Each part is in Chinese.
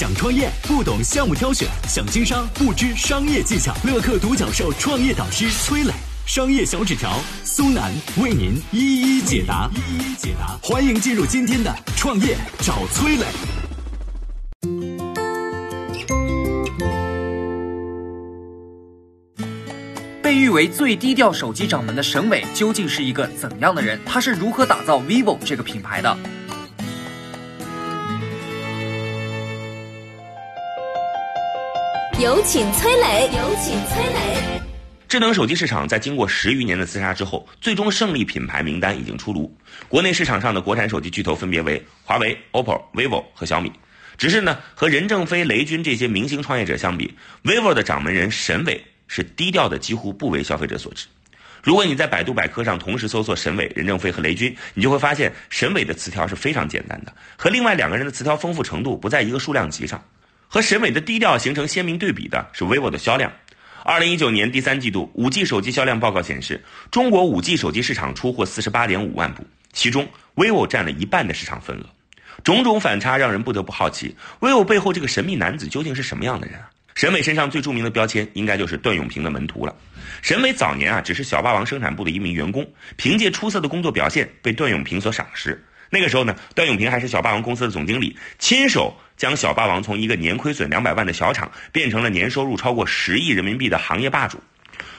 想创业不懂项目挑选，想经商不知商业技巧。乐客独角兽创业导师崔磊，商业小纸条苏南为您一一解答。一一解答，欢迎进入今天的创业找崔磊。被誉为最低调手机掌门的沈伟究竟是一个怎样的人？他是如何打造 vivo 这个品牌的？有请崔磊，有请崔磊。智能手机市场在经过十余年的厮杀之后，最终胜利品牌名单已经出炉。国内市场上的国产手机巨头分别为华为、OPPO、vivo 和小米。只是呢，和任正非、雷军这些明星创业者相比，vivo 的掌门人沈伟是低调的，几乎不为消费者所知。如果你在百度百科上同时搜索沈伟、任正非和雷军，你就会发现沈伟的词条是非常简单的，和另外两个人的词条丰富程度不在一个数量级上。和沈伟的低调形成鲜明对比的是 vivo 的销量。二零一九年第三季度五 G 手机销量报告显示，中国五 G 手机市场出货四十八点五万部，其中 vivo 占了一半的市场份额。种种反差让人不得不好奇，vivo 背后这个神秘男子究竟是什么样的人啊？沈伟身上最著名的标签应该就是段永平的门徒了。沈伟早年啊只是小霸王生产部的一名员工，凭借出色的工作表现被段永平所赏识。那个时候呢，段永平还是小霸王公司的总经理，亲手将小霸王从一个年亏损两百万的小厂变成了年收入超过十亿人民币的行业霸主。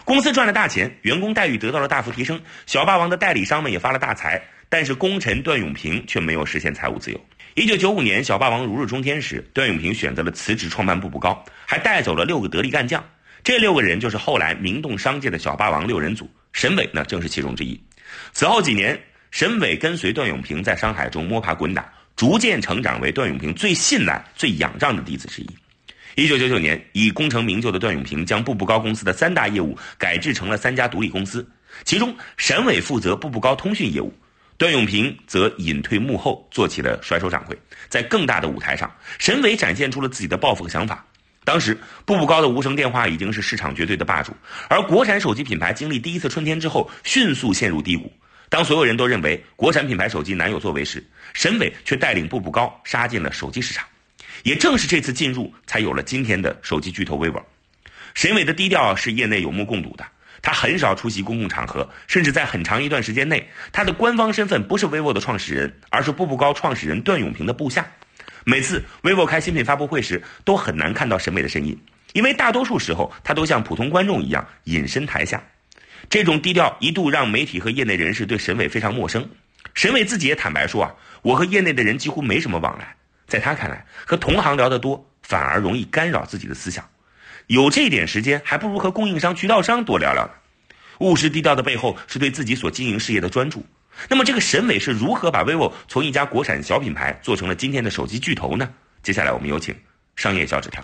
公司赚了大钱，员工待遇得到了大幅提升，小霸王的代理商们也发了大财。但是功臣段永平却没有实现财务自由。一九九五年，小霸王如日中天时，段永平选择了辞职创办步步高，还带走了六个得力干将。这六个人就是后来名动商界的小霸王六人组，沈伟呢正是其中之一。此后几年。沈伟跟随段永平在商海中摸爬滚打，逐渐成长为段永平最信赖、最仰仗的弟子之一。一九九九年，以功成名就的段永平将步步高公司的三大业务改制成了三家独立公司，其中沈伟负责步步高通讯业务，段永平则隐退幕后，做起了甩手掌柜。在更大的舞台上，沈伟展现出了自己的抱负和想法。当时，步步高的无绳电话已经是市场绝对的霸主，而国产手机品牌经历第一次春天之后，迅速陷入低谷。当所有人都认为国产品牌手机难有作为时，沈伟却带领步步高杀进了手机市场。也正是这次进入，才有了今天的手机巨头 vivo。沈伟的低调是业内有目共睹的，他很少出席公共场合，甚至在很长一段时间内，他的官方身份不是 vivo 的创始人，而是步步高创始人段永平的部下。每次 vivo 开新品发布会时，都很难看到沈伟的身影，因为大多数时候他都像普通观众一样隐身台下。这种低调一度让媒体和业内人士对沈伟非常陌生。沈伟自己也坦白说啊，我和业内的人几乎没什么往来。在他看来，和同行聊得多，反而容易干扰自己的思想。有这点时间，还不如和供应商、渠道商多聊聊呢。务实低调的背后，是对自己所经营事业的专注。那么，这个沈伟是如何把 vivo 从一家国产小品牌做成了今天的手机巨头呢？接下来，我们有请商业小纸条。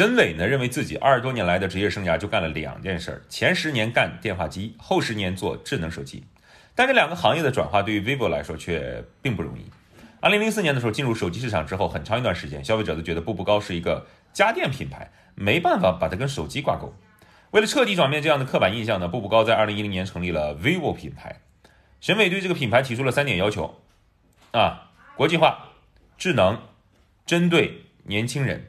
沈伟呢，认为自己二十多年来的职业生涯就干了两件事儿：前十年干电话机，后十年做智能手机。但这两个行业的转化对于 vivo 来说却并不容易。二零零四年的时候进入手机市场之后，很长一段时间，消费者都觉得步步高是一个家电品牌，没办法把它跟手机挂钩。为了彻底转变这样的刻板印象呢，步步高在二零一零年成立了 vivo 品牌。沈伟对这个品牌提出了三点要求：啊，国际化、智能、针对年轻人。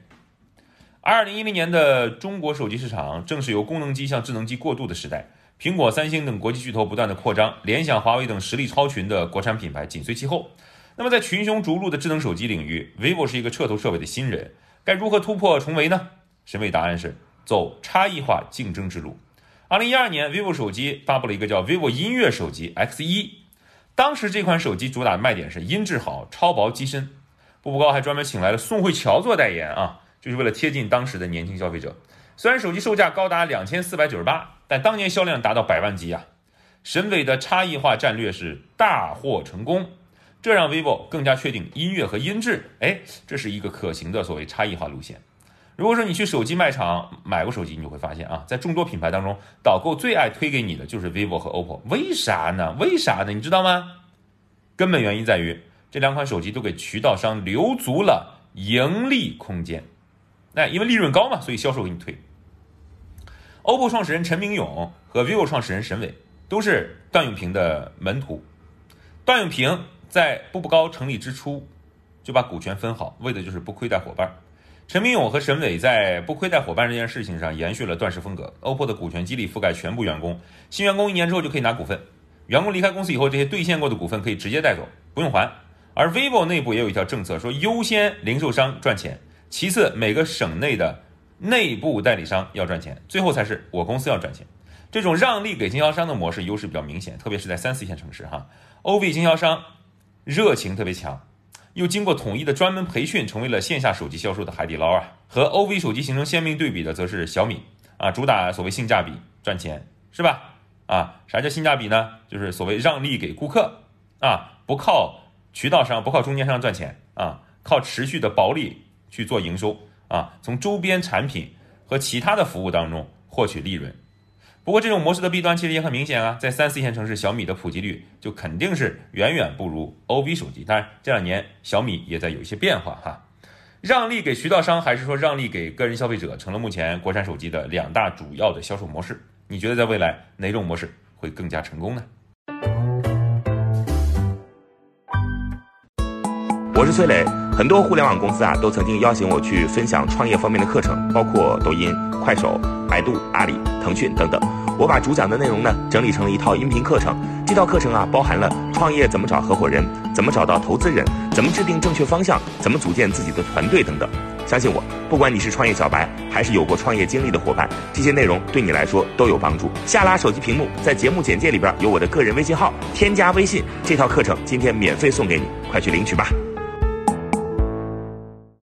二零一零年的中国手机市场正是由功能机向智能机过渡的时代，苹果、三星等国际巨头不断的扩张，联想、华为等实力超群的国产品牌紧随其后。那么在群雄逐鹿的智能手机领域，vivo 是一个彻头彻尾的新人，该如何突破重围呢？审美答案是走差异化竞争之路。二零一二年，vivo 手机发布了一个叫 vivo 音乐手机 X 一，当时这款手机主打的卖点是音质好、超薄机身。步步高还专门请来了宋慧乔做代言啊。就是为了贴近当时的年轻消费者。虽然手机售价高达两千四百九十八，但当年销量达到百万级啊！沈伟的差异化战略是大获成功，这让 vivo 更加确定音乐和音质，哎，这是一个可行的所谓差异化路线。如果说你去手机卖场买过手机，你就会发现啊，在众多品牌当中，导购最爱推给你的就是 vivo 和 OPPO。为啥呢？为啥呢？你知道吗？根本原因在于这两款手机都给渠道商留足了盈利空间。那因为利润高嘛，所以销售给你推。OPPO 创始人陈明勇和 vivo 创始人沈伟都是段永平的门徒。段永平在步步高成立之初就把股权分好，为的就是不亏待伙伴。陈明勇和沈伟在不亏待伙伴这件事情上延续了段氏风格。OPPO 的股权激励覆盖全部员工，新员工一年之后就可以拿股份。员工离开公司以后，这些兑现过的股份可以直接带走，不用还。而 vivo 内部也有一条政策，说优先零售商赚钱，其次每个省内的内部代理商要赚钱，最后才是我公司要赚钱。这种让利给经销商的模式优势比较明显，特别是在三四线城市哈。OV 经销商热情特别强，又经过统一的专门培训，成为了线下手机销售的海底捞啊。和 OV 手机形成鲜明对比的，则是小米啊，主打所谓性价比赚钱，是吧？啊，啥叫性价比呢？就是所谓让利给顾客啊，不靠渠道商，不靠中间商赚钱啊，靠持续的薄利去做营收啊，从周边产品和其他的服务当中获取利润。不过这种模式的弊端其实也很明显啊，在三四线城市，小米的普及率就肯定是远远不如 OV 手机。当然，这两年小米也在有一些变化哈。让利给渠道商，还是说让利给个人消费者，成了目前国产手机的两大主要的销售模式。你觉得在未来哪种模式会更加成功呢？我是崔磊，很多互联网公司啊都曾经邀请我去分享创业方面的课程，包括抖音、快手、百度、阿里、腾讯等等。我把主讲的内容呢整理成了一套音频课程，这套课程啊包含了创业怎么找合伙人，怎么找到投资人，怎么制定正确方向，怎么组建自己的团队等等。相信我，不管你是创业小白，还是有过创业经历的伙伴，这些内容对你来说都有帮助。下拉手机屏幕，在节目简介里边有我的个人微信号，添加微信，这套课程今天免费送给你，快去领取吧。